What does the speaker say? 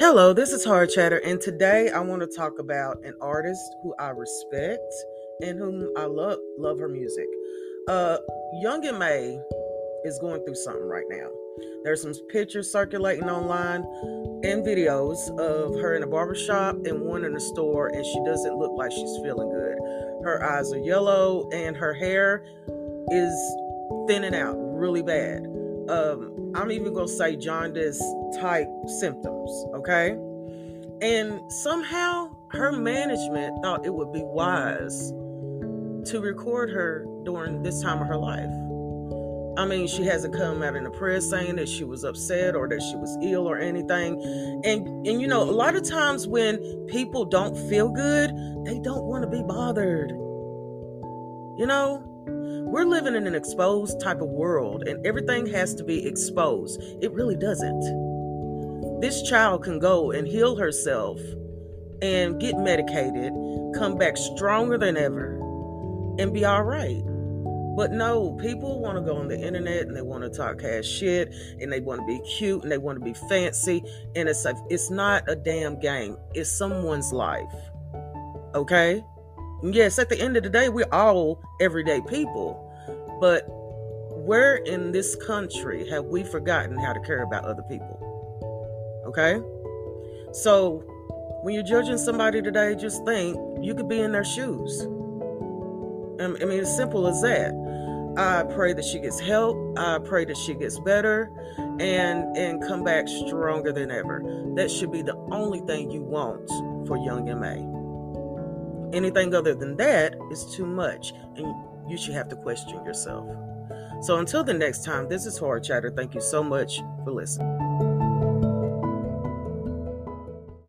Hello, this is Hard Chatter, and today I want to talk about an artist who I respect and whom I love love her music. Uh Young Ma is going through something right now. There's some pictures circulating online and videos of her in a barbershop and one in a store, and she doesn't look like she's feeling good. Her eyes are yellow and her hair is thinning out really bad um, I'm even gonna say jaundice type symptoms, okay? And somehow her management thought it would be wise to record her during this time of her life. I mean, she hasn't come out in the press saying that she was upset or that she was ill or anything. And and you know, a lot of times when people don't feel good, they don't want to be bothered. You know, we're living in an exposed type of world, and everything has to be exposed. It really doesn't. This child can go and heal herself and get medicated, come back stronger than ever, and be all right. But no, people want to go on the internet and they want to talk cash shit and they want to be cute and they want to be fancy. And it's like, it's not a damn game, it's someone's life. Okay? Yes, at the end of the day, we're all everyday people. But where in this country have we forgotten how to care about other people? Okay? So when you're judging somebody today, just think you could be in their shoes. Um, I mean, as simple as that. I pray that she gets help. I pray that she gets better and and come back stronger than ever. That should be the only thing you want for young MA. Anything other than that is too much, and you should have to question yourself. So until the next time, this is Hard Chatter. Thank you so much for listening.